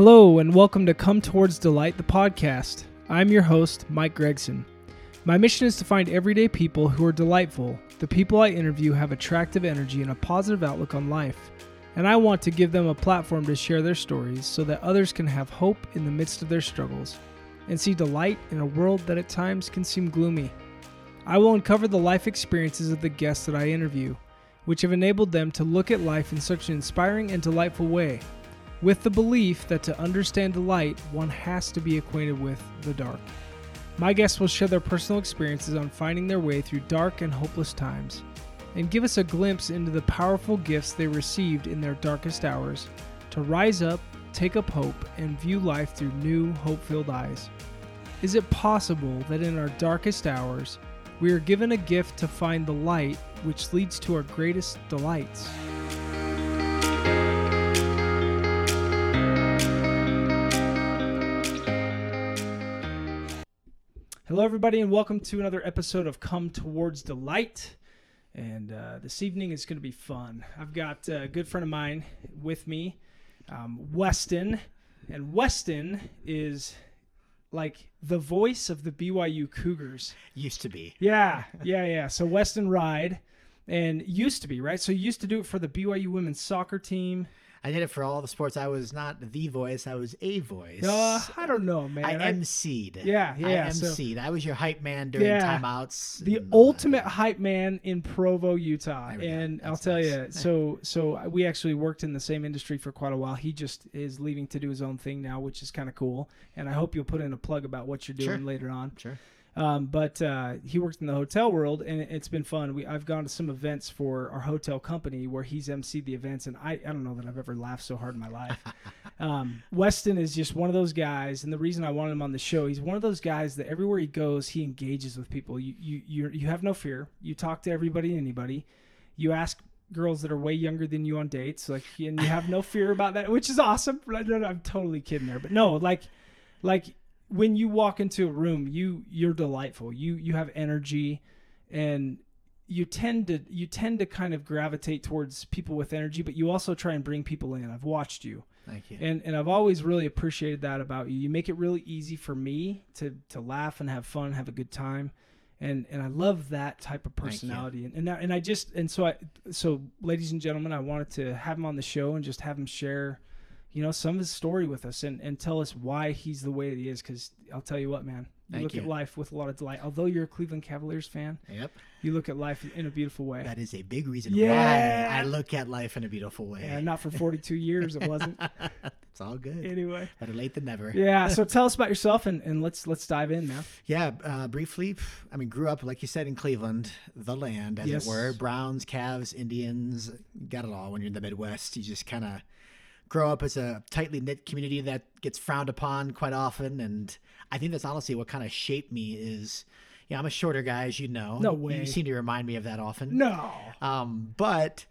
Hello, and welcome to Come Towards Delight, the podcast. I'm your host, Mike Gregson. My mission is to find everyday people who are delightful. The people I interview have attractive energy and a positive outlook on life, and I want to give them a platform to share their stories so that others can have hope in the midst of their struggles and see delight in a world that at times can seem gloomy. I will uncover the life experiences of the guests that I interview, which have enabled them to look at life in such an inspiring and delightful way with the belief that to understand the light, one has to be acquainted with the dark. My guests will share their personal experiences on finding their way through dark and hopeless times, and give us a glimpse into the powerful gifts they received in their darkest hours to rise up, take up hope, and view life through new, hope filled eyes. Is it possible that in our darkest hours, we are given a gift to find the light which leads to our greatest delights? Hello, everybody, and welcome to another episode of Come Towards Delight. And uh, this evening is going to be fun. I've got a good friend of mine with me, um, Weston. And Weston is like the voice of the BYU Cougars. Used to be. Yeah, yeah, yeah. So Weston Ride, and used to be, right? So you used to do it for the BYU women's soccer team. I did it for all the sports. I was not the voice. I was a voice. Uh, I don't know, man. I emceed. Yeah, yeah, I so- emceed. I was your hype man during Yeah. timeouts. the and, uh, ultimate hype man in Provo, Utah. There we go. And I'll tell nice. you, so so we actually worked in the same industry for quite a while. He just is leaving to do his own thing now, which is kind of cool. And I hope you'll put in a plug about what you're doing Sure. later on. Sure. Um, but uh, he worked in the hotel world, and it- it's been fun. We I've gone to some events for our hotel company where he's emceed the events, and I, I don't know that I've ever laughed so hard in my life. um, Weston is just one of those guys, and the reason I wanted him on the show, he's one of those guys that everywhere he goes, he engages with people. You you you you have no fear. You talk to everybody and anybody. You ask girls that are way younger than you on dates, like, and you have no fear about that, which is awesome. I'm totally kidding there, but no, like, like when you walk into a room, you you're delightful. You you have energy, and you tend to you tend to kind of gravitate towards people with energy, but you also try and bring people in. I've watched you, Thank you. and and I've always really appreciated that about you. You make it really easy for me to to laugh and have fun, have a good time. And, and I love that type of personality, and and, now, and I just and so I so ladies and gentlemen, I wanted to have him on the show and just have him share, you know, some of his story with us and, and tell us why he's the way that he is. Because I'll tell you what, man, you Thank look at life with a lot of delight. Although you're a Cleveland Cavaliers fan, Yep. you look at life in a beautiful way. That is a big reason Yeah. why I look at life in a beautiful way. Yeah, not for 42 years, it wasn't. it's all good. anyway. Better late than never. Yeah. So tell us about yourself and, and let's let's dive in now. Yeah, uh, briefly, I mean, grew up, like you said, in Cleveland, the land, as Yes. it were. Browns, Cavs, Indians, got it all when you're in the Midwest. You just kind of grow up as a tightly knit community that gets frowned upon quite often. And I think that's honestly what kind of shaped me is, yeah, I'm a shorter guy, as you know. No You- way. You seem to remind me of that often. No. Um, but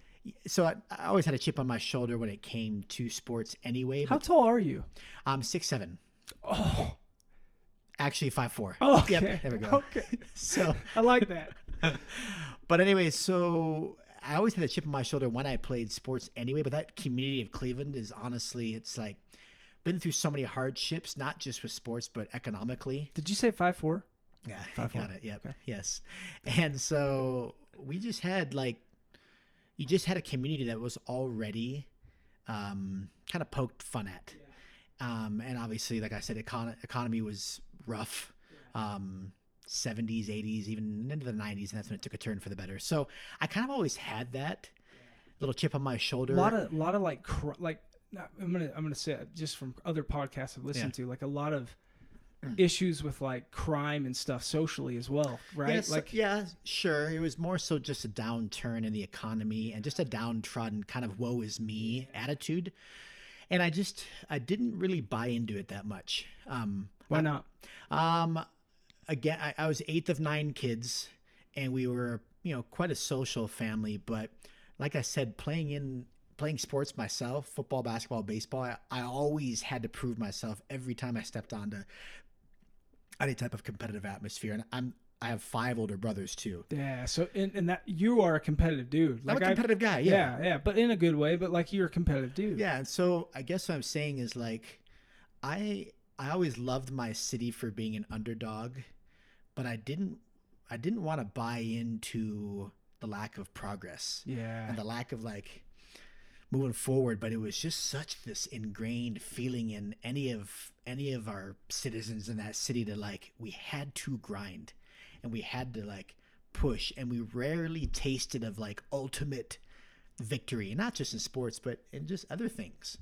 so I, I always had a chip on my shoulder when it came to sports anyway. How tall are you? I'm six seven. Oh. Actually, five four. Oh, okay. Yep, there we go. Okay. So I like that. but anyway, so I always had a chip on my shoulder when I played sports anyway. But that community of Cleveland is honestly, it's like been through so many hardships, not just with sports, but economically. Did you say five four? Yeah, Five got four. it. Yep. Okay. Yes. And so we just had like, you just had a community that was already um, kind of poked fun at. Um, and obviously, like I said, econ- economy was rough. Um, 70s, 80s, even into the 90s, and that's when it took a turn for the better. So I kind of always had that little chip on my shoulder. A lot of lot of like cr- like I'm gonna I'm gonna say it just from other podcasts I've listened to like a lot of issues with like crime and stuff socially as well, right? Yes, like yeah, sure. It was more so just a downturn in the economy and just a downtrodden kind of woe is me attitude. And I just I didn't really buy into it that much. Um, why not? um, again, I, I was eighth of nine kids, and we were you know quite a social family. But like I said, playing in playing sports myself, football, basketball, baseball, I, I always had to prove myself every time I stepped onto any type of competitive atmosphere. And I'm I have five older brothers too. Yeah. So and, and that you are a competitive dude. Like I'm a competitive guy. Yeah. yeah, yeah, but in a good way. But like you're a competitive dude. Yeah. And so I guess what I'm saying is like I I always loved my city for being an underdog, but I didn't I didn't want to buy into the lack of progress Yeah. and the lack of like moving forward but it was just such this ingrained feeling in any of any of our citizens in that city to like we had to grind and we had to like push and we rarely tasted of like ultimate victory not just in sports but in just other things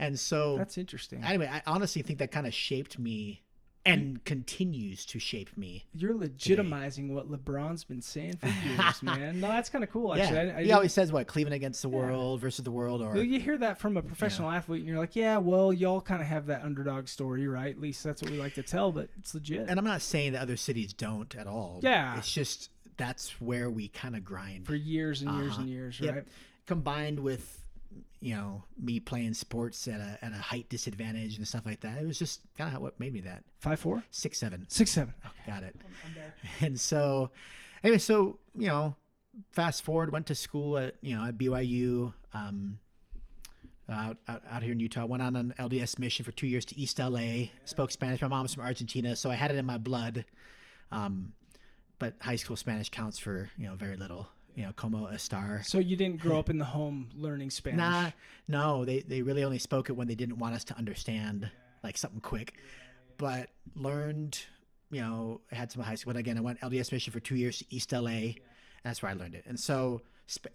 and so That's interesting. anyway i honestly think that kind of shaped me and continues to shape me You're legitimizing what LeBron's been saying for years, man. No, that's kind of cool. Actually, yeah I, I he always says what cleveland against the world versus the world or Well, you hear that from a professional athlete, and you're like, yeah, well, y'all kind of have that underdog story, right? At least that's what we like to tell, but it's legit. and I'm not saying that other cities don't at all. Yeah. It's just that's where we kind of grind. for years and years Uh-huh. and years, Yep. right? Combined with, you know, me playing sports at a at a height disadvantage and stuff like that. It was just kind of what made me that. Five four, Six seven. six seven. Okay. Got it. And so, anyway, so you know, fast forward, went to school at you know at BYU. Um, out, out, out here in Utah, went on an LDS mission for two years to East LA. Spoke Spanish. My mom's from Argentina, so I had it in my blood. Um, but high school Spanish counts for you know very little. You know, como estar. So you didn't grow up in the home learning Spanish? Nah, no, they they really only spoke it when they didn't want us to understand like something quick. But learned, you know, had some high school. But again, I went LDS mission for two years to East LA. That's where I learned it. And so,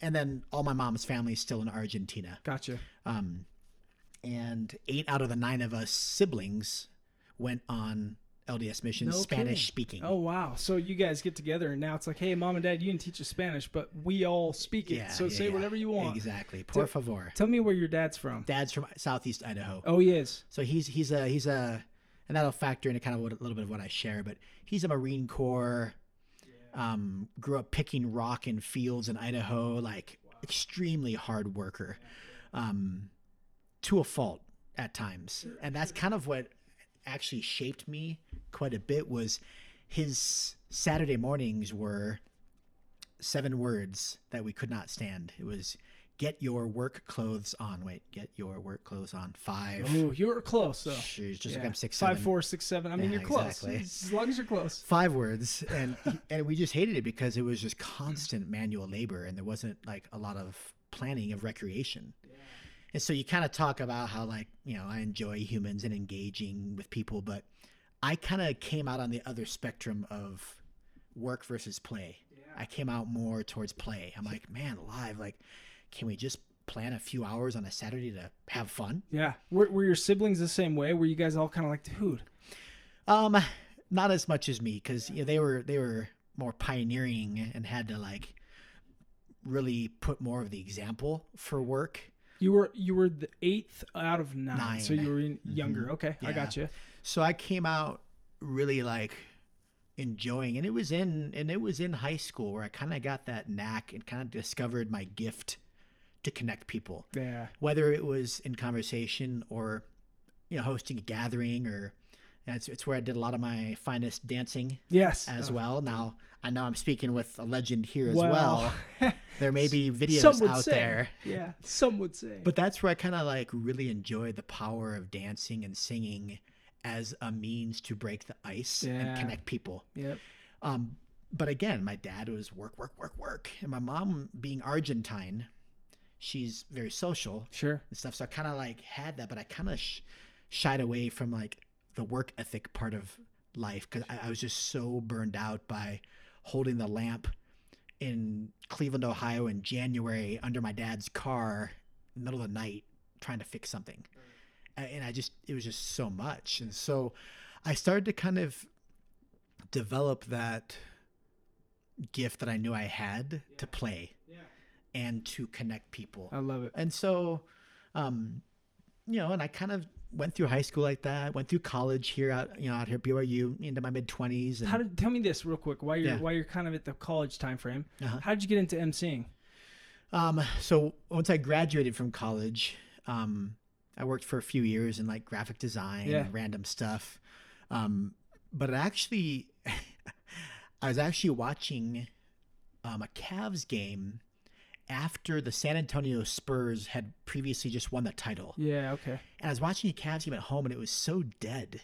and then all my mom's family is still in Argentina. Gotcha. Um, and eight out of the nine of us siblings went on LDS missions, No Spanish speaking. Oh wow! So you guys get together, and now it's like, hey, mom and dad, you didn't teach us Spanish, but we all speak it. so say whatever you want. Exactly. Por favor. Tell me where your dad's from. Dad's from Southeast Idaho. Oh, he is. So he's he's a he's a and that'll factor into kind of what, a little bit of what I share, but he's a Marine Corps. Um, grew up picking rock in fields in Idaho, like extremely hard worker, um, to a fault at times, and that's kind of what actually shaped me quite a bit. Was his Saturday mornings were seven words that we could not stand. It was get your work clothes on. Wait, get your work clothes on. Five. Oh, you were close though. Jeez, just like Yeah. I'm six Five, seven. four, six, seven. I mean, Yeah, you're close. exactly. As long as you're close. Five words, and and we just hated it because it was just constant manual labor, and there wasn't like a lot of planning of recreation. And so you kind of talk about how like you know I enjoy humans and engaging with people, but I kind of came out on the other spectrum of work versus play. I came out more towards play. I'm like, man, live, like, can we just plan a few hours on a Saturday to have fun? Yeah. Were, were your siblings the same way? Were you guys all kind of like, dude? Um, not as much as me because you know, they were they were more pioneering and had to like really put more of the example for work. You were you were the eighth out of nine, so you were in, mm-hmm. younger. Okay, I Yeah. got you. So I came out really like enjoying, and it was in and it was in high school where I kind of got that knack and kind of discovered my gift to connect people. Yeah. whether it was in conversation or you know hosting a gathering or it's, it's where i did a lot of my finest dancing Yes. as Oh, well now i know i'm speaking with a legend here as well, well there may be videos out say. there Yeah. Some would say. but that's where i kind of like really enjoy the power of dancing and singing as a means to break the ice Yeah. and connect people yep. um, but again, my dad was work, work, work, work, and my mom, being Argentine, she's very social Sure. and stuff. So I kind of like had that, but I kind of sh- shied away from like the work ethic part of life because I, I was just so burned out by holding the lamp in Cleveland, Ohio, in January under my dad's car, in the middle of the night, trying to fix something, A- and I just it was just so much, and so I started to kind of develop that gift that I knew I had to play and to connect people. I love it. and so um you know and i kind of went through high school like that went through college here out you know out here at byu into my mid-20s How did tell me this real quick? Why you're Yeah. while you're kind of at the college time frame, Uh-huh. how did you get into emceeing? um so once i graduated from college um i worked for a few years in like graphic design Yeah. and random stuff um but it actually i was actually watching um a Cavs game after the San Antonio Spurs had previously just won the title. Yeah. Okay. And I was watching a Cavs game at home, and it was so dead.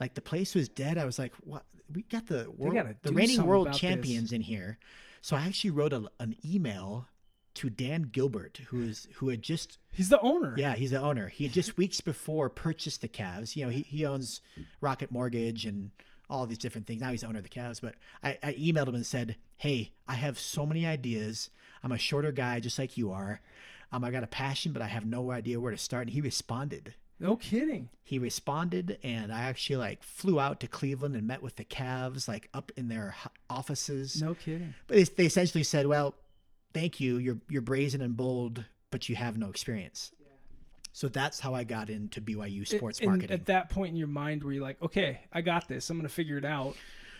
Like the place was dead. I was like, "What? We got the world, the reigning world about this." champions in here." So I actually wrote a, an email to Dan Gilbert, who is who had just He's the owner. yeah, he's the owner. He had just weeks before purchased the Cavs. You know, he, he owns Rocket Mortgage and all these different things. Now he's the owner of the Cavs. But I, I emailed him and said, Hey, I have so many ideas. I'm a shorter guy just like you are. Um, I got a passion, but I have no idea where to start. And he responded. No kidding. He responded, and I actually like flew out to Cleveland and met with the Cavs, like up in their offices. No kidding. But they, they essentially said, "Well, thank you. You're you're brazen and bold, but you have no experience." So that's how I got into BYU sports And marketing. At that point in your mind, were you're like, okay, I got this. I'm gonna figure it out.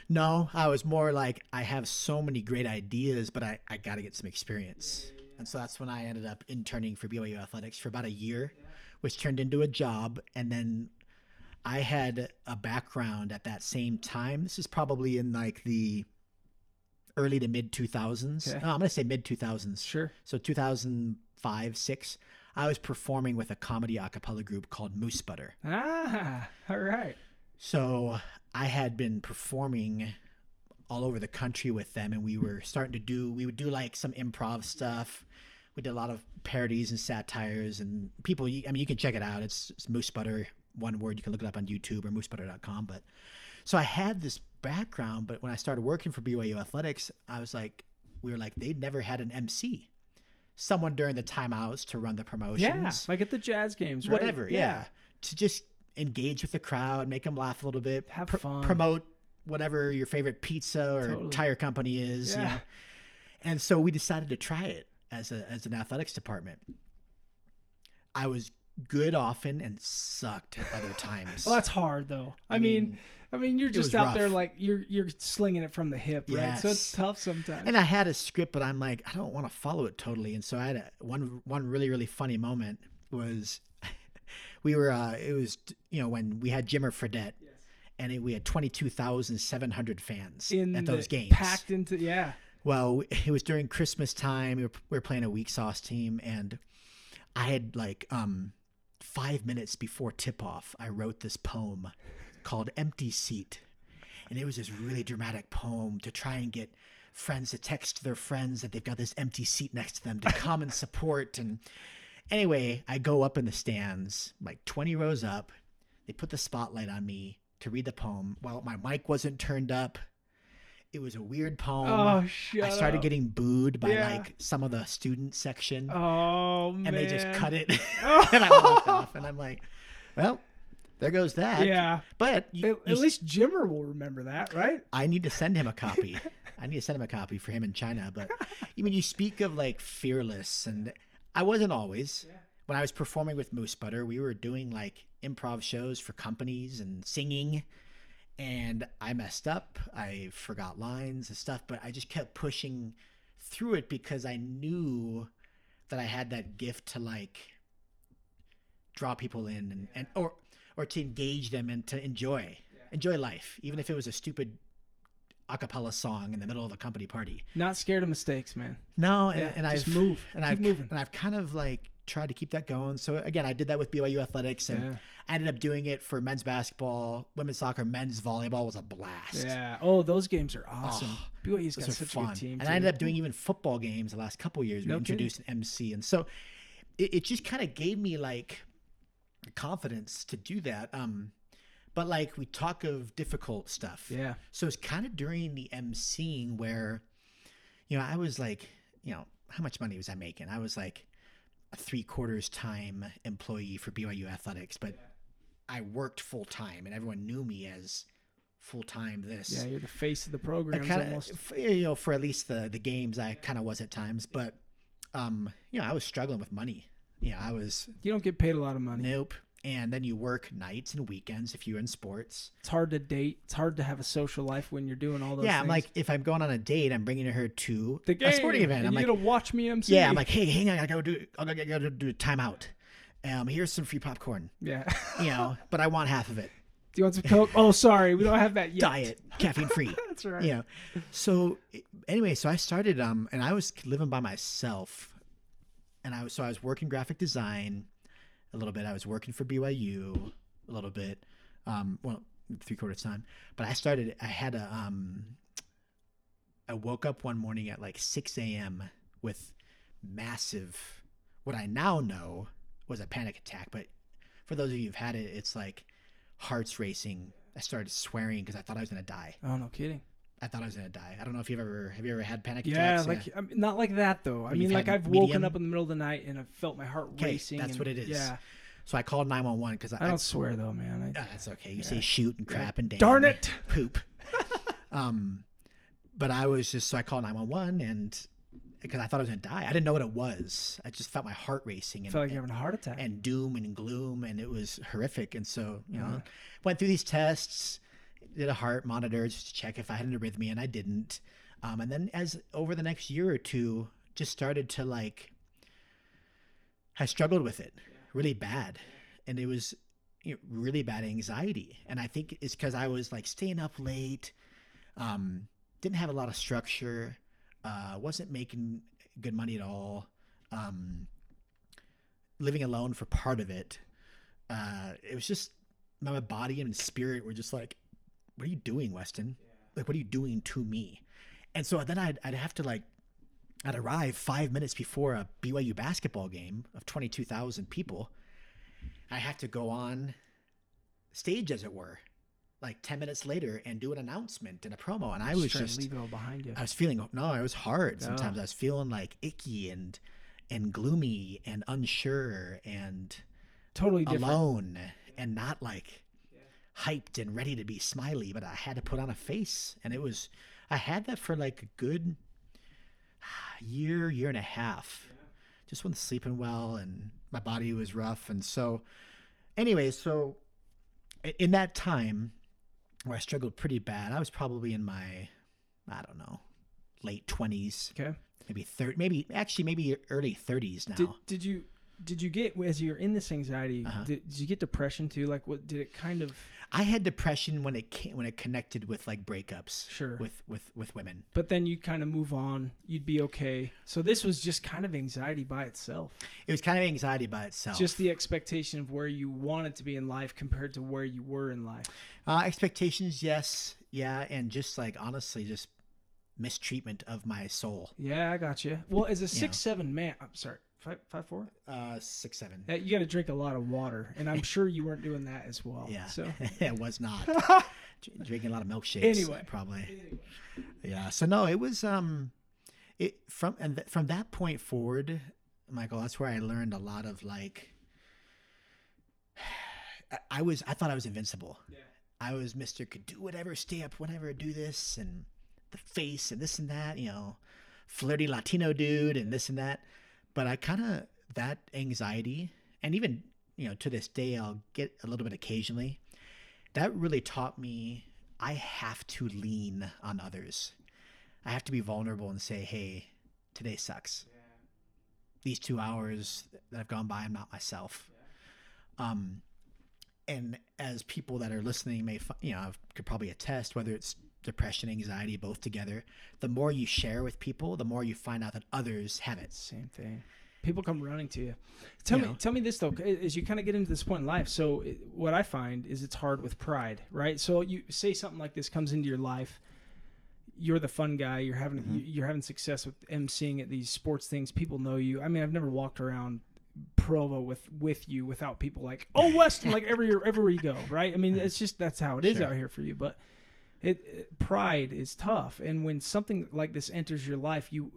No, I was more like, I have so many great ideas, but I, I got to get some experience. And so that's when I ended up interning for BYU Athletics for about a year, which turned into a job. And then I had a background at that same time. This is probably in like the early to mid 2000s. Okay. No, I'm going to say mid 2000s. Sure. So 2005, six, I was performing with a comedy a cappella group called Moose Butter. Ah. All right. So I had been performing all over the country with them, and we hmm. were starting to do. We would do like some improv stuff. We did a lot of parodies and satires, and people. I mean, you can check it out. It's, it's Moose Butter, one word. You can look it up on YouTube or moosebutter.com. But so I had this background, but when I started working for BYU Athletics, I was like, we were like, they'd never had an MC, someone during the timeouts to run the promotions Yeah. Like at the Jazz games, right? whatever. Yeah. to just engage with the crowd, make them laugh a little bit, Have pr- fun. promote whatever your favorite pizza or Totally. tire company is. you Yeah. know. And so we decided to try it as a as an athletics department. I was good often and sucked at other times. Well, that's hard though. I, I mean, mean, I mean, you're just out there like you're you're slinging it from the hip, right? So it's tough sometimes. and I had a script, but I'm like, I don't want to follow it totally. And so I had a, one one really really funny moment was we were uh, it was you know when we had Jimmer Fredette, and it, we had twenty two thousand seven hundred fans in at those games. packed into yeah. Well, it was during Christmas time. We were, we were playing a weak sauce team, and I had like um five minutes before tip off. I wrote this poem called "Empty Seat," and it was this really dramatic poem to try and get friends to text their friends that they've got this empty seat next to them to come and support. And anyway, I go up in the stands, like twenty rows up. They put the spotlight on me to read the poem. Well, my mic wasn't turned up. It was a weird poem. Oh shut I started up. getting booed by Yeah. like some of the student section, Oh man. and they just cut it, Oh. and I walked off. And I'm like, well, there goes that. Yeah. But you, At, you at least Jimmer will remember that, right? I need to send him a copy. I need to send him a copy for him in China. But I mean, you speak of like fearless, and I wasn't always. When I was performing with Moose Butter, we were doing like improv shows for companies and singing. And I messed up. I forgot lines and stuff, but I just kept pushing through it because I knew that I had that gift to like draw people in and, and or or to engage them and to enjoy enjoy life, even if it was a stupid a cappella song in the middle of a company party. Not scared of mistakes, man. No, and, Yeah, and just I've move. and Keep I've moving. and I've kind of like tried to keep that going. So again, I did that with BYU athletics, and Yeah. I ended up doing it for men's basketball, women's soccer, men's volleyball was a blast. Yeah. Oh, those games are awesome. Oh, BYU's got such a fun. good team. and too. I ended up doing even football games the last couple years. We No kidding. introduced an MC, and so it, it just kind of gave me like confidence to do that. Um, but like we talk of difficult stuff. Yeah. So it's kind of during the MCing where, you know, I was like, you know, how much money was I making? I was like a three quarters time employee for BYU athletics, but I worked full time and everyone knew me as full time this. Yeah, you're the face of the program almost. you know, for at least the the games, I kind of was at times, but, um, you know, I was struggling with money. You know, I was You don't get paid a lot of money. nope. And then you work nights and weekends if you're in sports. It's hard to date. It's hard to have a social life when you're doing all those yeah, things. I'm like, if I'm going on a date, I'm bringing her to the game, a sporting event. I'm you like, gotta watch me MC. yeah, I'm like, hey, hang on, I gotta do, I gotta, gotta do a timeout. Um, here's some free popcorn, yeah. you know, but I want half of it. Do you want some coke? Oh, sorry, we don't have that yet. Diet, caffeine free. That's right. you know. So anyway, so I started, um, and I was living by myself and I was so I was working graphic design a little bit. I was working for BYU a little bit, um, well, three quarters time. But I started. I had a. Um, I woke up one morning at like 6 a.m. with massive, what I now know was a panic attack. But for those of you who've had it, it's like hearts racing. I started swearing because I thought I was gonna die. Oh, no kidding. I thought I was gonna die. I don't know if you've ever have you ever had panic Yeah, attacks? like I mean, not like that though. I mean, like I've woken up in the middle of the night and I felt my heart 'Kay, racing. that's and- what it is. Yeah, So I called 911 because I, I don't swear though, man. I, Ah, that's okay. You say shoot and crap and damn. Darn it! Poop. um, but I was just so I called 911 and because I thought I was gonna die. I didn't know what it was. I just felt my heart racing and felt like you're having a heart attack. and doom and gloom and it was horrific. And so you know, Uh-huh. went through these tests, did a heart monitor just to check if I had an arrhythmia, and I didn't. Um, and then as over the next year or two, just started to like. I struggled with it really bad, and it was you know, really bad anxiety. And I think it's because I was like staying up late, um, didn't have a lot of structure, uh, wasn't making good money at all. Um, living alone for part of it, uh, it was just my body and spirit were just like, "What are you doing, Weston? Like, what are you doing to me?" And so then I'd I'd have to like, I'd arrive five minutes before a BYU basketball game of twenty two thousand people. I have to go on stage, as it were, like ten minutes later, and do an announcement and a promo. And I was Just just leave it all behind you. I was feeling no, it was hard. Sometimes I was feeling like icky and and gloomy and unsure and totally different. alone and not like hyped and ready to be smiley, but I had to put on a face and it was I had that for like a good year, year and a half. Just wasn't sleeping well and my body was rough and so anyway, so in that time where I struggled pretty bad, I was probably in my I don't know, late 20s, Okay. maybe 30 maybe actually maybe early 30s now. Did did you did you get as you're in this anxiety? Uh-huh. Did, did you get depression too? Like, what did it kind of? I had depression when it came, when it connected with like breakups Sure. with with with women. But then you kind of move on. You'd be okay. So this was just kind of anxiety by itself. It was kind of anxiety by itself. Just the expectation of where you wanted to be in life compared to where you were in life. uh, expectations, yes, yeah, and just like honestly, just mistreatment of my soul. Yeah, I got you. Well, as a You six seven man, I'm sorry, five five four. Uh, six seven. Yeah, you got to drink a lot of water, and I'm sure you weren't doing that as well. Yeah, So it was not drinking a lot of milkshakes. Anyway. probably. Yeah. So no, it was um, it from and th- from that point forward, Michael. That's where I learned a lot of like. I- I was I thought I was invincible. Yeah. I was Mister could do whatever, stay up whatever, do this and the face and this and that, you know, flirty Latino dude and this and that. But I kind of that anxiety and even you know to this day I'll get a little bit occasionally. That really taught me I have to lean on others. I have to be vulnerable and say, "Hey, today sucks. These two hours that have gone by, I'm not myself." Um, and as people that are listening may, you know, could probably attest, whether it's depression, anxiety, both together, the more you share with people, the more you find out that others have it. Same thing. People come running to you. Tell You me, know. tell me this though, as you kind of get into this point in life. So, it, what I find is it's hard with pride, right? So you say something like this comes into your life. You're the fun guy. You're having Mm-hmm. you- you're having success with emceeing at these sports things. People know you. I mean, I've never walked around Provo with with you without people like, oh Weston, like everywhere everywhere you go, right? I mean, it's just that's how it is Sure. out here for you. But it, it pride is tough, and when something like this enters your life, you,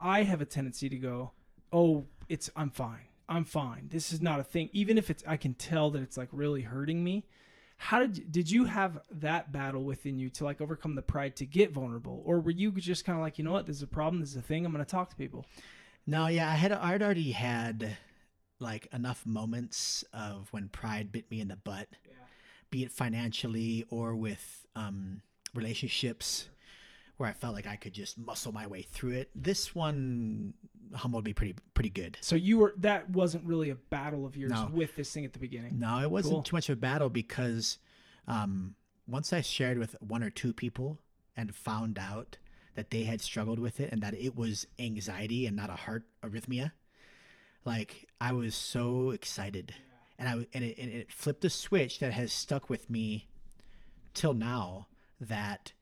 I have a tendency to go, oh, it's I'm fine, I'm fine. This is not a thing. Even if it's, I can tell that it's like really hurting me. How did did you have that battle within you to like overcome the pride to get vulnerable, or were you just kind of like, you know what, this is a problem, this is a thing, I'm going to talk to people. No, yeah, I had I'd already had like enough moments of when pride bit me in the butt, be it financially or with um, relationships, where I felt like I could just muscle my way through it. This one humbled me pretty pretty good. So you were that wasn't really a battle of yours No. with this thing at the beginning. No, it wasn't Cool. too much of a battle because um, once I shared with one or two people and found out that they had struggled with it and that it was anxiety and not a heart arrhythmia, like I was so excited, and I and it, and it flipped a switch that has stuck with me till now. That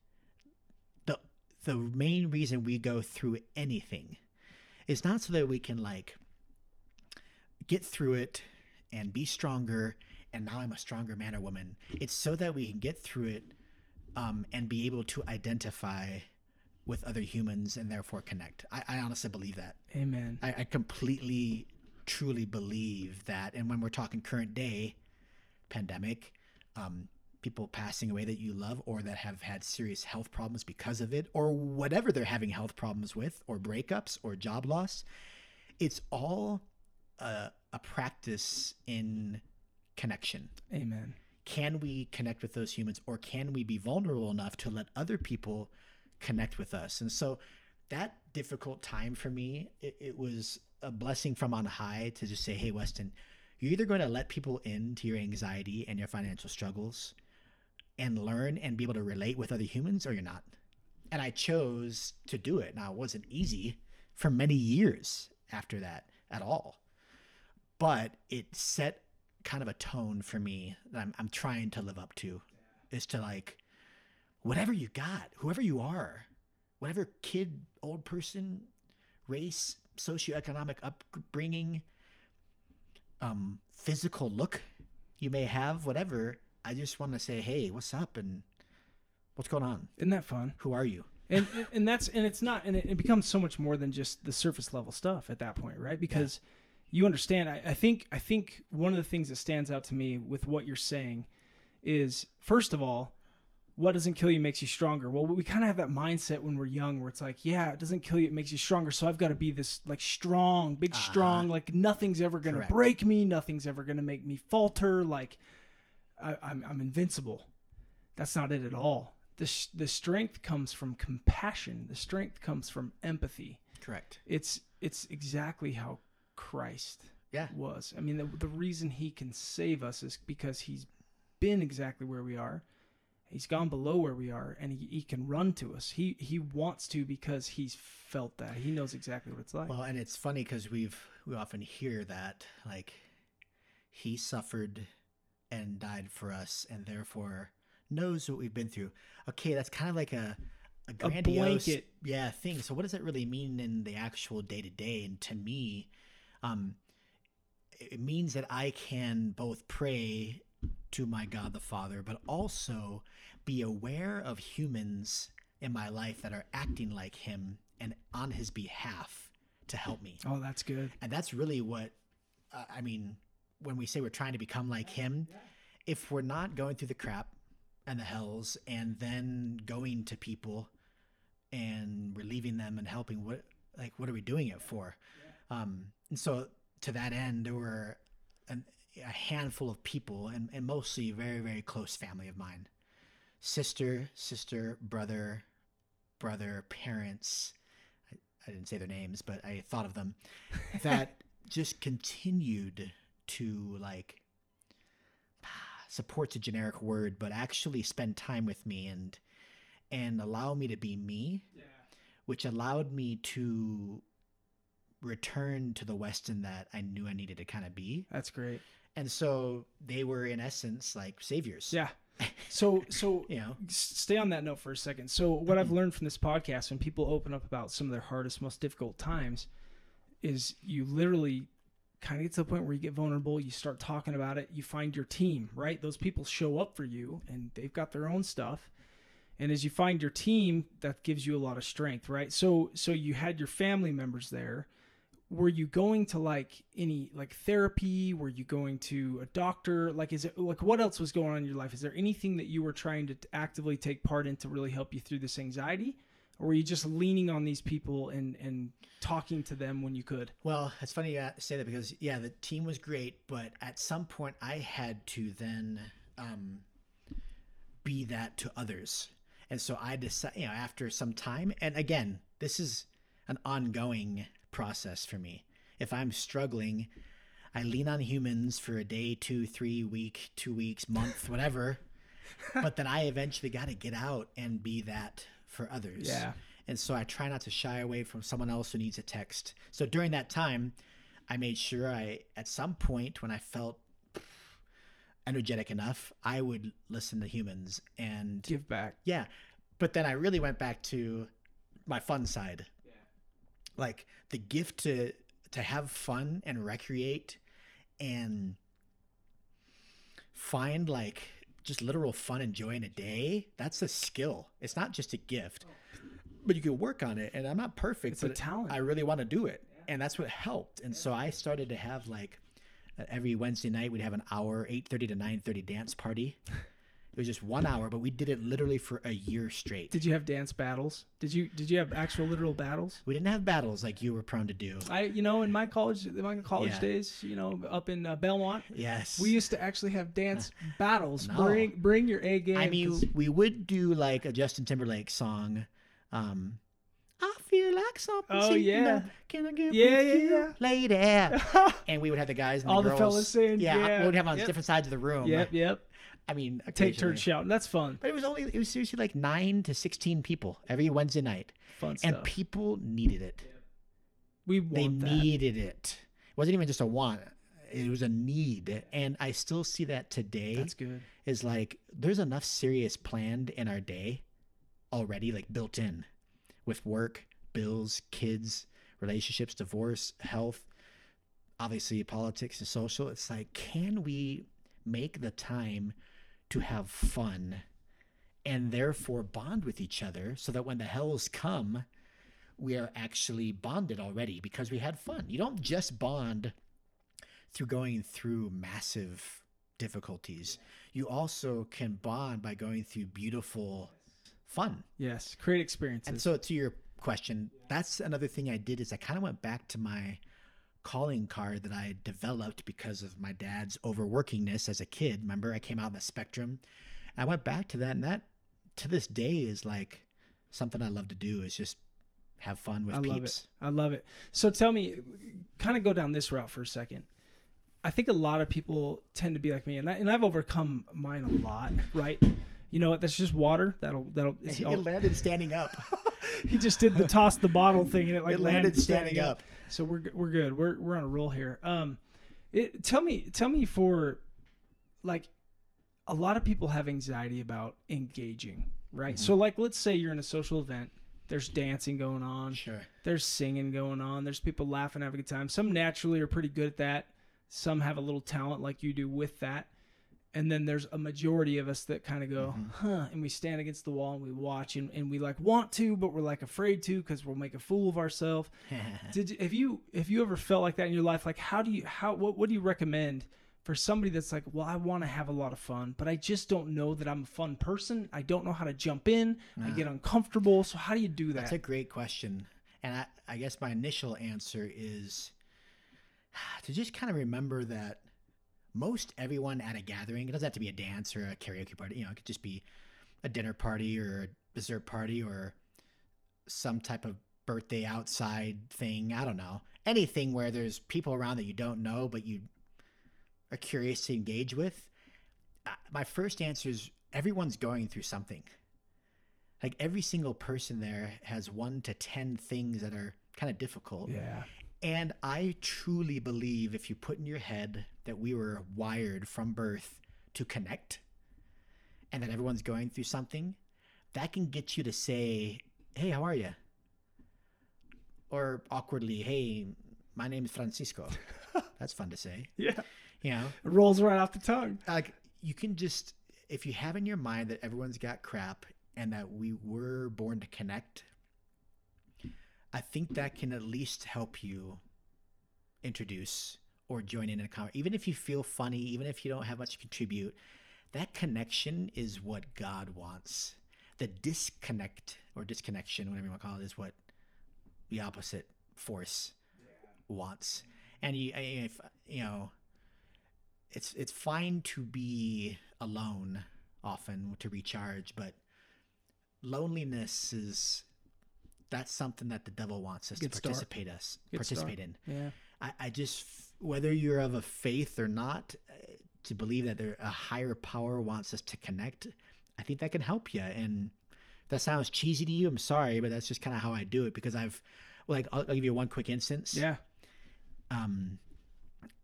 the the main reason we go through anything is not so that we can like get through it and be stronger and now i'm a stronger man or woman it's so that we can get through it um, and be able to identify with other humans and therefore connect i, I honestly believe that Amen. I, I completely truly believe that and when we're talking current day pandemic um, people passing away that you love or that have had serious health problems because of it or whatever they're having health problems with or breakups or job loss it's all a, a practice in connection Amen. can we connect with those humans or can we be vulnerable enough to let other people connect with us and so that difficult time for me it, it was a blessing from on high to just say hey weston you're either going to let people into your anxiety and your financial struggles and learn and be able to relate with other humans or you're not. And i chose to do it. Now it wasn't easy for many years after that at all but it set kind of a tone for me that I'm, I'm trying to live up to is to like whatever you got whoever you are whatever kid old person race socioeconomic upbringing um physical look you may have whatever i just want to say hey what's up and what's going on? Isn't that fun? who are you? And and that's and it's not and it, it becomes so much more than just the surface level stuff at that point right? Because you understand I, I think i think one of the things that stands out to me with what you're saying is first of all what doesn't kill you makes you stronger well we kind of have that mindset when we're young where it's like yeah it doesn't kill you it makes you stronger so i've got to be this like strong big Uh-huh. strong like nothing's ever gonna break me nothing's ever gonna make me falter like I, I'm, I'm invincible that's not it at all. The, sh- the strength comes from compassion. The strength comes from empathy. correct It's it's exactly how Christ yeah was. I mean, the, the reason he can save us is because he's been exactly where we are. He's gone below where we are, and he, he can run to us. He he wants to because he's felt that. He knows exactly what it's like. Well, and it's funny because we've we often hear that like he suffered and died for us, and therefore knows what we've been through. Okay, that's kind of like a a grandiose blanket. yeah thing. So what does that really mean in the actual day to day? And to me, um, it means that I can both pray to my God the Father, but also be aware of humans in my life that are acting like Him and on His behalf to help me. oh, that's good. And that's really what uh, I mean when we say we're trying to become like Him. If we're not going through the crap and the hells and then going to people and relieving them and helping, what like what are we doing it for? Um, and so to that end, there were an, a handful of people, and, and mostly very very close family of mine, sister, sister, brother, brother, parents. I, I didn't say their names, but I thought of them. That just continued to like support's a generic word, but actually spend time with me and and allow me to be me, which allowed me to return to the Weston that I knew I needed to kind of be. That's great. And so they were in essence like saviors. Yeah. So so You know. stay on that note for a second. So what I've learned from this podcast when people open up about some of their hardest, most difficult times is you literally kind of get to the point where you get vulnerable, you start talking about it, you find your team, right? Those people show up for you and they've got their own stuff. And as you find your team, that gives you a lot of strength, right? So so you had your family members there. Were you going to like any like therapy? Were you going to a doctor? Like is it like what else was going on in your life? Is there anything that you were trying to actively take part in to really help you through this anxiety? Or were you just leaning on these people and and talking to them when you could? Well, it's funny you say that because yeah, the team was great, but at some point I had to then um, be that to others, and so I decided, you know, after some time, and again, this is an ongoing process for me. If I'm struggling, I lean on humans for a day, two, three week, two weeks, month, whatever. but then I eventually got to get out and be that for others. Yeah. And so I try not to shy away from someone else who needs a text. So during that time, I made sure I, at some point when I felt energetic enough, I would listen to humans and Give back. yeah. But then I really went back to my fun side. Like the gift to to have fun and recreate and find like just literal fun and joy in a day. That's a skill. It's not just a gift. But you can work on it and I'm not perfect, It's a talent. I really want to do it. And that's what helped. And so I started to have like every Wednesday night we'd have an hour, 8:30 to 9:30 dance party. It was just 1 hour, but we did it literally for a year straight. Did you have dance battles? Did you did you have actual literal battles? We didn't have battles like you were prone to do. I you know in my college in my college Yeah. days, you know, up in uh, Belmont, Yes. we used to actually have dance battles. No. Bring bring your A game. I 'cause- mean, we would do like a Justin Timberlake song. Um, I feel like something. Oh, yeah. Can I get Yeah, with yeah, you, yeah. lady? and we would have the guys and the All the girls. fellas saying, yeah, we would have on yep. different sides of the room. yep, yep. I mean, Take turns shouting. That's fun. But it was only it was seriously like nine to sixteen people every Wednesday night, Fun stuff. and people needed it. we They that. needed it. It wasn't even just a want; it was a need. And I still see that today. That's good. is like there's enough serious planned in our day already, like built in with work, bills, kids, relationships, divorce, health, obviously politics and social. It's like, can we make the time to have fun and therefore bond with each other so that when the hells come, we are actually bonded already because we had fun. You don't just bond through going through massive difficulties. You also can bond by going through beautiful fun. Yes, create experiences. And so to your question, that's another thing I did is I kind of went back to my calling card that I developed because of my dad's overworkingness as a kid. Remember, I came out in the spectrum. I went back to that, and that to this day is like something I love to do is just have fun with I love peeps. it. I love it. So tell me, kind of go down this route for a second. I think a lot of people tend to be like me, and, I, and I've overcome mine a lot, right? You know what? That's just water. That'll that'll. It's, It landed standing up. he just did the toss the bottle thing, and it like It landed standing up. So we're we're good. We're we're on a roll here. Um, it, tell me tell me for, like, a lot of people have anxiety about engaging, right? Mm-hmm. So like, let's say you're in a social event. There's dancing going on. Sure. There's singing going on. There's people laughing, having a good time. Some naturally are pretty good at that. Some have a little talent like you do with that. And then there's a majority of us that kind of go, mm-hmm. huh, and we stand against the wall and we watch and, and we like want to, but we're like afraid to because we'll make a fool of ourselves. Did you, have you have you ever felt like that in your life? Like how do you how what what do you recommend for somebody that's like, well, I want to have a lot of fun, but I just don't know that I'm a fun person. I don't know how to jump in. I uh-huh. get uncomfortable. So how do you do that? That's a great question. And I, I guess my initial answer is to just kind of remember that most everyone at a gathering, it doesn't have to be a dance or a karaoke party, you know, it could just be a dinner party or a dessert party or some type of birthday outside thing. I don't know. Anything where there's people around that you don't know, but you are curious to engage with. Uh, My first answer is everyone's going through something like every single person there has one to 10 things that are kind of difficult. yeah. And I truly believe if you put in your head that we were wired from birth to connect and that everyone's going through something, that can get you to say, Hey, how are you? Or awkwardly, Hey, my name is Francisco. That's fun to say. Yeah. You know, It rolls right off the tongue. like you can just if you have in your mind that everyone's got crap and that we were born to connect i think that can at least help you introduce or join in a conversation even if you feel funny even if you don't have much to contribute that connection is what god wants. The disconnect or disconnection whatever you want to call it is what the opposite force wants. And you if you know it's it's fine to be alone often to recharge but loneliness is that's something that the devil wants us to participate us participate in. Yeah. I, I just whether you're of a faith or not uh, to believe that there a higher power wants us to connect i think that can help you and if that sounds cheesy to you i'm sorry but that's just kind of how i do it because i've like i'll, I'll give you one quick instance Yeah. um,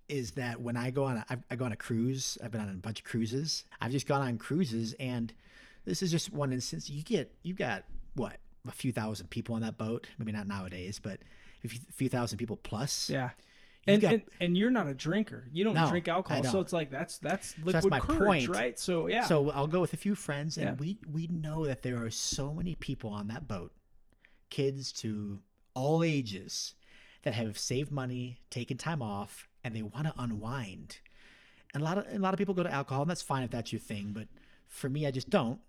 is that when I go on, a, I, I go on a cruise. I've been on a bunch of cruises. I've just gone on cruises, and this is just one instance. You get you got what a few thousand people on that boat. Maybe not nowadays, but a few, few thousand people plus. Yeah. And, got- and and you're not a drinker. You don't No, drink alcohol, so don't. it's like that's that's liquid that's my courage, point. right? So yeah. So I'll go with a few friends, and Yeah. we we know that there are so many people on that boat, kids to all ages, that have saved money, taken time off, and they want to unwind. And a lot of a lot of people go to alcohol, and that's fine if that's your thing. But for me, I just don't.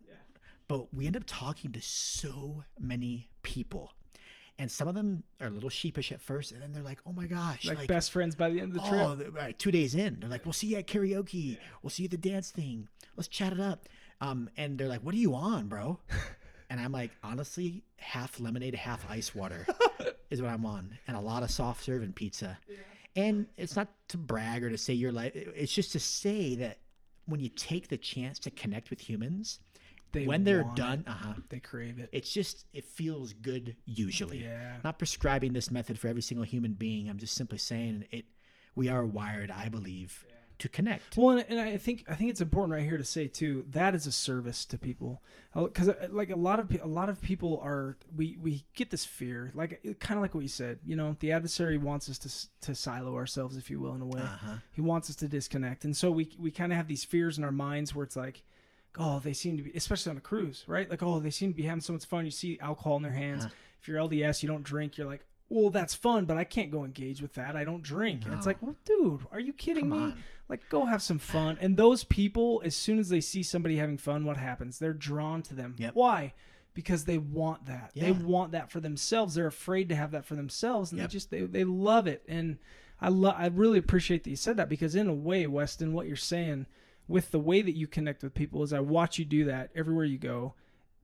But we end up talking to so many people, and some of them are a little sheepish at first, and then they're like, "Oh my gosh!" like, best friends by the end of the trip. Oh, the- right, two days in, they're like, "We'll see you at karaoke. We'll see you at the dance thing. Let's chat it up." Um, and they're like, "What are you on, bro?" And I'm like, honestly, half lemonade, half ice water is what I'm on, and a lot of soft serve and pizza. And it's not to brag or to say you're like, it's just to say that when you take the chance to connect with humans, They when they're done, it. uh huh, they crave it. it's just it feels good usually Yeah. not prescribing this method for every single human being i'm just simply saying it we are wired i believe to connect Well, and, and I think I think it's important right here to say too that is a service to people, because like a lot of a lot of people are we we get this fear like kind of like what you said. You know, the adversary wants us to to silo ourselves, if you will, in a way. uh-huh He wants us to disconnect, and so we we kind of have these fears in our minds where it's like, oh, they seem to be, especially on a cruise, right? Like, oh, they seem to be having so much fun. You see alcohol in their hands. Uh-huh. If you're LDS, you don't drink. You're like, well, that's fun, but I can't go engage with that. I don't drink. And it's like, well, dude, are you kidding come me? on Like, go have some fun. And those people, as soon as they see somebody having fun, what happens? They're drawn to them. Yep. Why? Because they want that. Yeah. They want that for themselves. They're afraid to have that for themselves, and Yep. they just they, they love it. And I love. I really appreciate that you said that because in a way, Weston, what you're saying with the way that you connect with people is I watch you do that everywhere you go.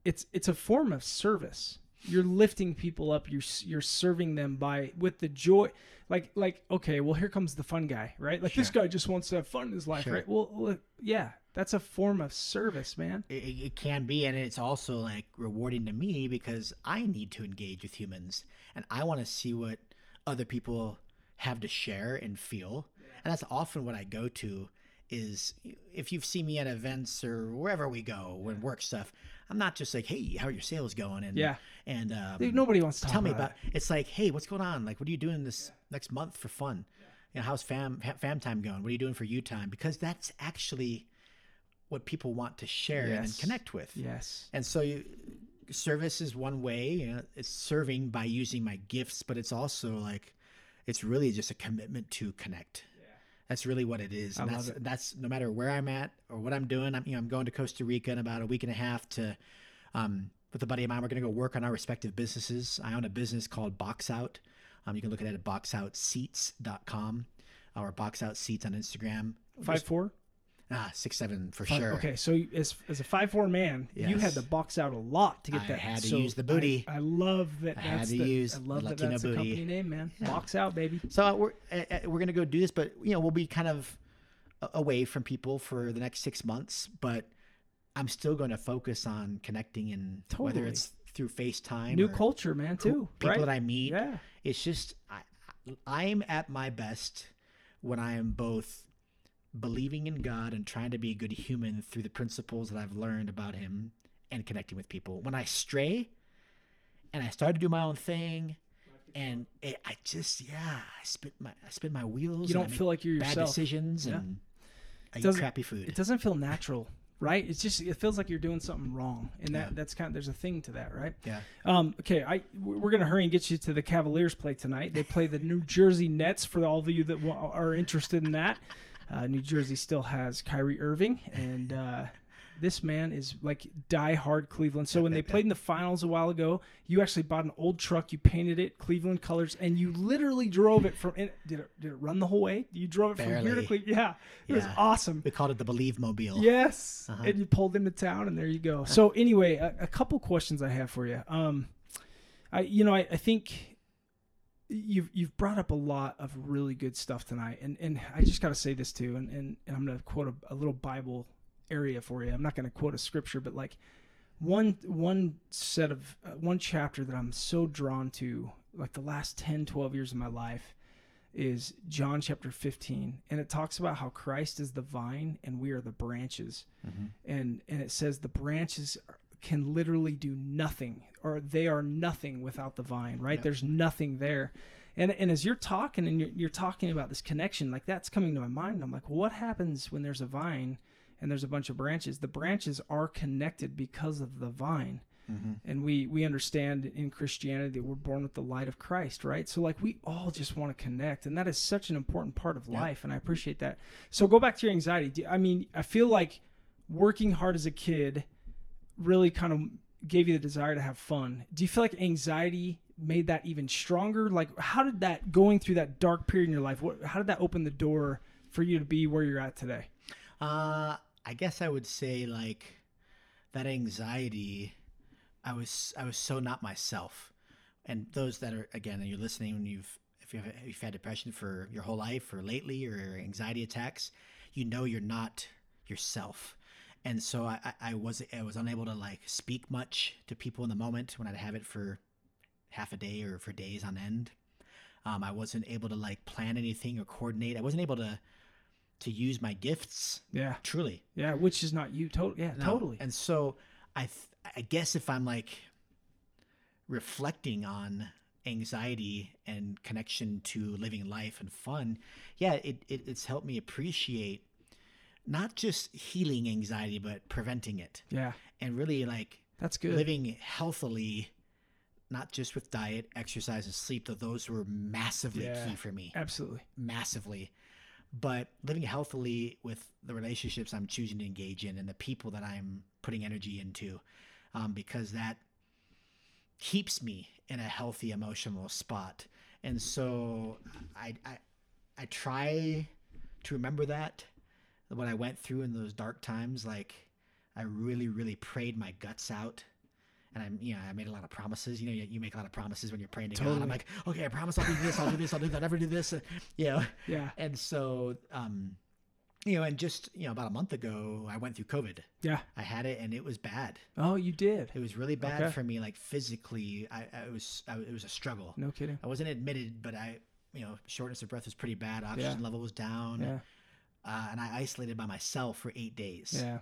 It's it's a form of service. You're lifting people up. You're you're serving them by with the joy. Like like okay, well here comes the fun guy, right? Like this guy just wants to have fun in his life, Sure. right? Well, well, yeah, that's a form of service, man. it, it it can be and it's also like rewarding to me because i need to engage with humans and i want to see what other people have to share and feel and that's often what i go to is if you've seen me at events or wherever we go when work stuff i'm not just like hey how are your sales going? And Yeah. and um, nobody wants to talk tell me about, about it's like hey what's going on? Like what are you doing this next month for fun? You know how's fam fam time going? What are you doing for you time? Because that's actually what people want to share and connect with. Yes. and so you, service is one way you know, it's serving by using my gifts but it's also like it's really just a commitment to connect that's really what it is and that's it. that's no matter where i'm at or what i'm doing i'm you know i'm going to costa rica in about a week and a half to um with a buddy of mine we're going to go work on our respective businesses i own a business called box out um, you can look at it at boxoutseats.com or box out seats on instagram Five four. Ah six seven for sure Okay, so as as a five four man, you had to box out a lot to get I that. had to So use the booty. I, I love that. I had that's to the, use I love the that that's the booty. company name, man. Yeah. Box out, baby. So uh, we're uh, uh, we're gonna go do this, but you know we'll be kind of away from people for the next six months. But I'm still going to focus on connecting, and whether it's through FaceTime, New culture, man, too. people right? that I meet. yeah. It's just I, I'm at my best when I am both believing in God and trying to be a good human through the principles that I've learned about Him and connecting with people. When I stray and I start to do my own thing, and it, I just yeah, I spin my I spin my wheels. You don't feel like you're bad yourself. decisions Yeah. and I eat crappy food. It doesn't feel natural, right? It's just it feels like you're doing something wrong, and that Yeah. that's kind of there's a thing to that, right? yeah, Um, okay, I we're gonna hurry and get you to the Cavaliers play tonight. They play the New Jersey Nets for all of you that are interested in that. Uh, New Jersey still has Kyrie Irving, and uh, this man is like die-hard Cleveland. So when they played in the finals a while ago, you actually bought an old truck, you painted it Cleveland colors, and you literally drove it from. In, did it did it run the whole way? You drove it from here to Cleveland. Yeah, it was awesome. we called it the Believe Mobile. Yes, Uh-huh. and you pulled into town, and there you go. So anyway, a, a couple questions I have for you. Um, I you know I, I think you've you've brought up a lot of really good stuff tonight, and and I just got to say this too, and and, and I'm gonna quote a, a little Bible area for you. I'm not gonna quote a scripture, but like one one set of uh, one chapter that I'm so drawn to, like the last 10, 12 years of my life. is John chapter 15 and it talks about how Christ is the vine and we are the branches. Mhm. And and it says the branches can literally do nothing or they are nothing without the vine, right? Yep. There's nothing there. And and as you're talking and you're, you're talking about this connection, like that's coming to my mind. I'm like, well, what happens when there's a vine and there's a bunch of branches? The branches are connected because of the vine Mhm. and we we understand in Christianity that we're born with the light of Christ, right? So like we all just want to connect, and that is such an important part of life, and I appreciate that. So go back to your anxiety. Do- I mean, I feel like working hard as a kid really kind of gave you the desire to have fun. Do you feel like anxiety made that even stronger? Like, how did that going through that dark period in your life? What, how did that open the door for you to be where you're at today? Uh, I guess I would say like that anxiety. I was I was so not myself, and those that are again, and you're listening when you've if you've if you've had depression for your whole life or lately or anxiety attacks, you know you're not yourself. And so I, I- was I was unable to like speak much to people in the moment when I'd have it for half a day or for days on end. Um, I wasn't able to like plan anything or coordinate. I wasn't able to to use my gifts Yeah, truly. yeah, which is not you. Totally, yeah, No. totally. And so I th- I guess if I'm like reflecting on anxiety and connection to living life and fun, yeah, it, it it's helped me appreciate not just healing anxiety but preventing it Yeah, and really like that's good. living healthily not just with diet, exercise and sleep, though those were massively Yeah. key for me Absolutely. massively but living healthily with the relationships i'm choosing to engage in and the people that i'm putting energy into um, because that keeps me in a healthy emotional spot and so I, I i try to remember that what i went through in those dark times like i really really prayed my guts out and I'm, you know, I made a lot of promises. You know, you, you make a lot of promises when you're praying to God. Totally. I'm like, okay, I promise I'll do this, I'll do this, I'll do that, never do this. You know, Yeah, and so, um, you know, and just you know, about a month ago, I went through COVID. yeah. I had it, and it was bad. Oh, you did. It was really bad Okay. for me, like physically. I, I was, I, it was a struggle. No kidding. I wasn't admitted, but I, you know, shortness of breath was pretty bad. Oxygen Yeah. level was down, Yeah, uh, and I isolated by myself for eight days yeah.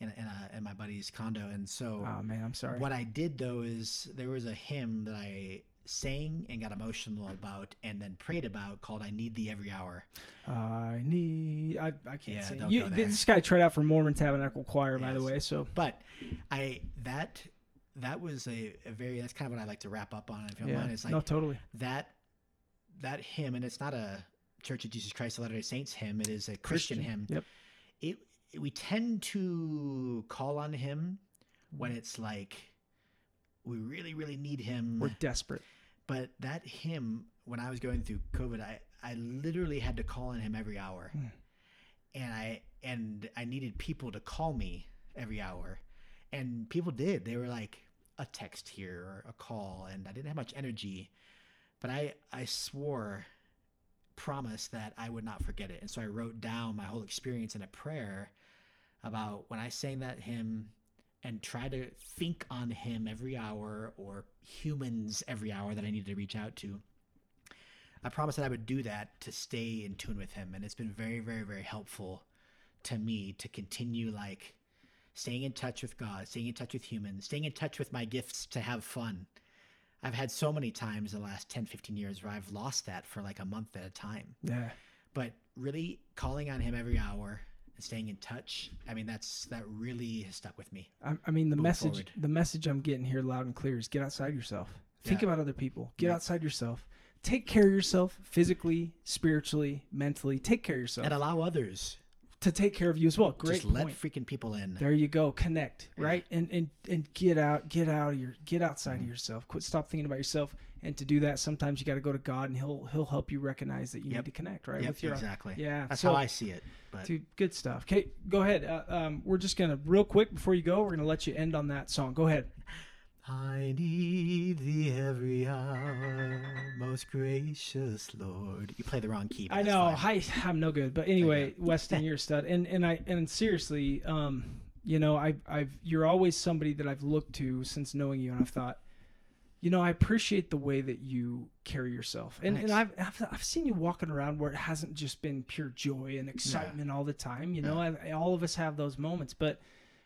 in, in, a, in my buddy's condo. And so, Oh man, I'm sorry. what I did though is there was a hymn that I sang and got emotional about, and then prayed about called "I Need Thee Every Hour." I need. I, I can't Yeah, sing. You, this guy tried out for Mormon Tabernacle Choir, by the way. So But I that that was a, a very that's kind of what I like to wrap up on. If you don't yeah, mind, it's like no, totally. that that hymn, and it's not a Church of Jesus Christ of Latter Day Saints hymn. It is a Christian, hymn. Yep. It we tend to call on him when it's like we really really need him. We're desperate. But that hymn, when I was going through COVID, I, I literally had to call on him every hour. Hmm. And I and I needed people to call me every hour. And people did. They were like a text here or a call and I didn't have much energy. But I I swore promise that I would not forget it. And so I wrote down my whole experience in a prayer about when I sang that hymn and try to think on him every hour or humans every hour that I needed to reach out to. I promised that I would do that to stay in tune with him. And it's been very, very, very helpful to me to continue like staying in touch with God, staying in touch with humans, staying in touch with my gifts to have fun. I've had so many times in the last 10, 15 years where I've lost that for like a month at a time. Yeah. But really calling on him every hour and staying in touch, I mean, that's that really has stuck with me. I, I mean, the Move message. forward. The message I'm getting here, loud and clear, is get outside yourself. Think Yeah. about other people. Get Yeah. outside yourself. Take care of yourself physically, spiritually, mentally. Take care of yourself And allow others. To take care of you as well. Great Just let point. freaking people in. There you go. Connect, right? And and and get out, get out of your, get outside Mm-hmm. of yourself. Quit, stop thinking about yourself. And to do that, sometimes you got to go to God, and He'll He'll help you recognize that you Yep. need to connect, right? Yep, With your exactly. yeah. That's so, how I see it. But Dude, good stuff. Okay, go ahead. Uh, um, we're just gonna real quick before you go. We're gonna let you end on that song. Go ahead. I need thee every hour, most gracious Lord. You play the wrong key. I know. Hi, I'm no good, but anyway, Weston, you're a stud. And and I and seriously, um, you know, I I've you're always somebody that I've looked to since knowing you, and I've thought, you know, I appreciate the way that you carry yourself, and and I've, I've I've seen you walking around where it hasn't just been pure joy and excitement all the time. You know, I, all of us have those moments, but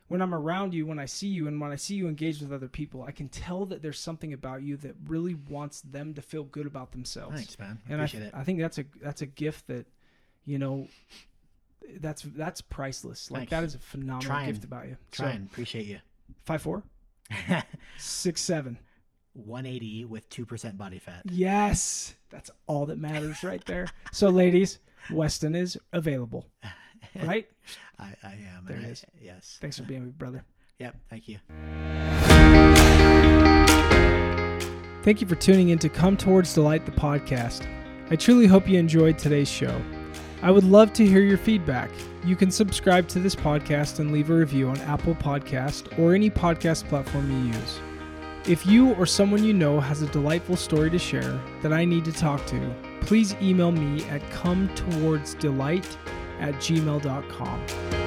when I'm around you, when I see you, and when I see you engage with other people, I can tell that there's something about you that really wants them to feel good about themselves. Thanks, man. I and I, appreciate it. I think that's a that's a gift that, you know, that's that's priceless. Like Thanks. that is a phenomenal Trying. gift about you. Trying. Appreciate you. five four, six seven. 180 with 2% body fat. Yes, that's all that matters right there. So, ladies, Weston is available, right? I, I am. There it I- Yes. Thanks for being with me, brother. Yep. Thank you. Thank you for tuning in to Come Towards Delight, the podcast. I truly hope you enjoyed today's show. I would love to hear your feedback. You can subscribe to this podcast and leave a review on Apple Podcast or any podcast platform you use. If you or someone you know has a delightful story to share that I need to talk to, please email me at come towards delight at gmail.com.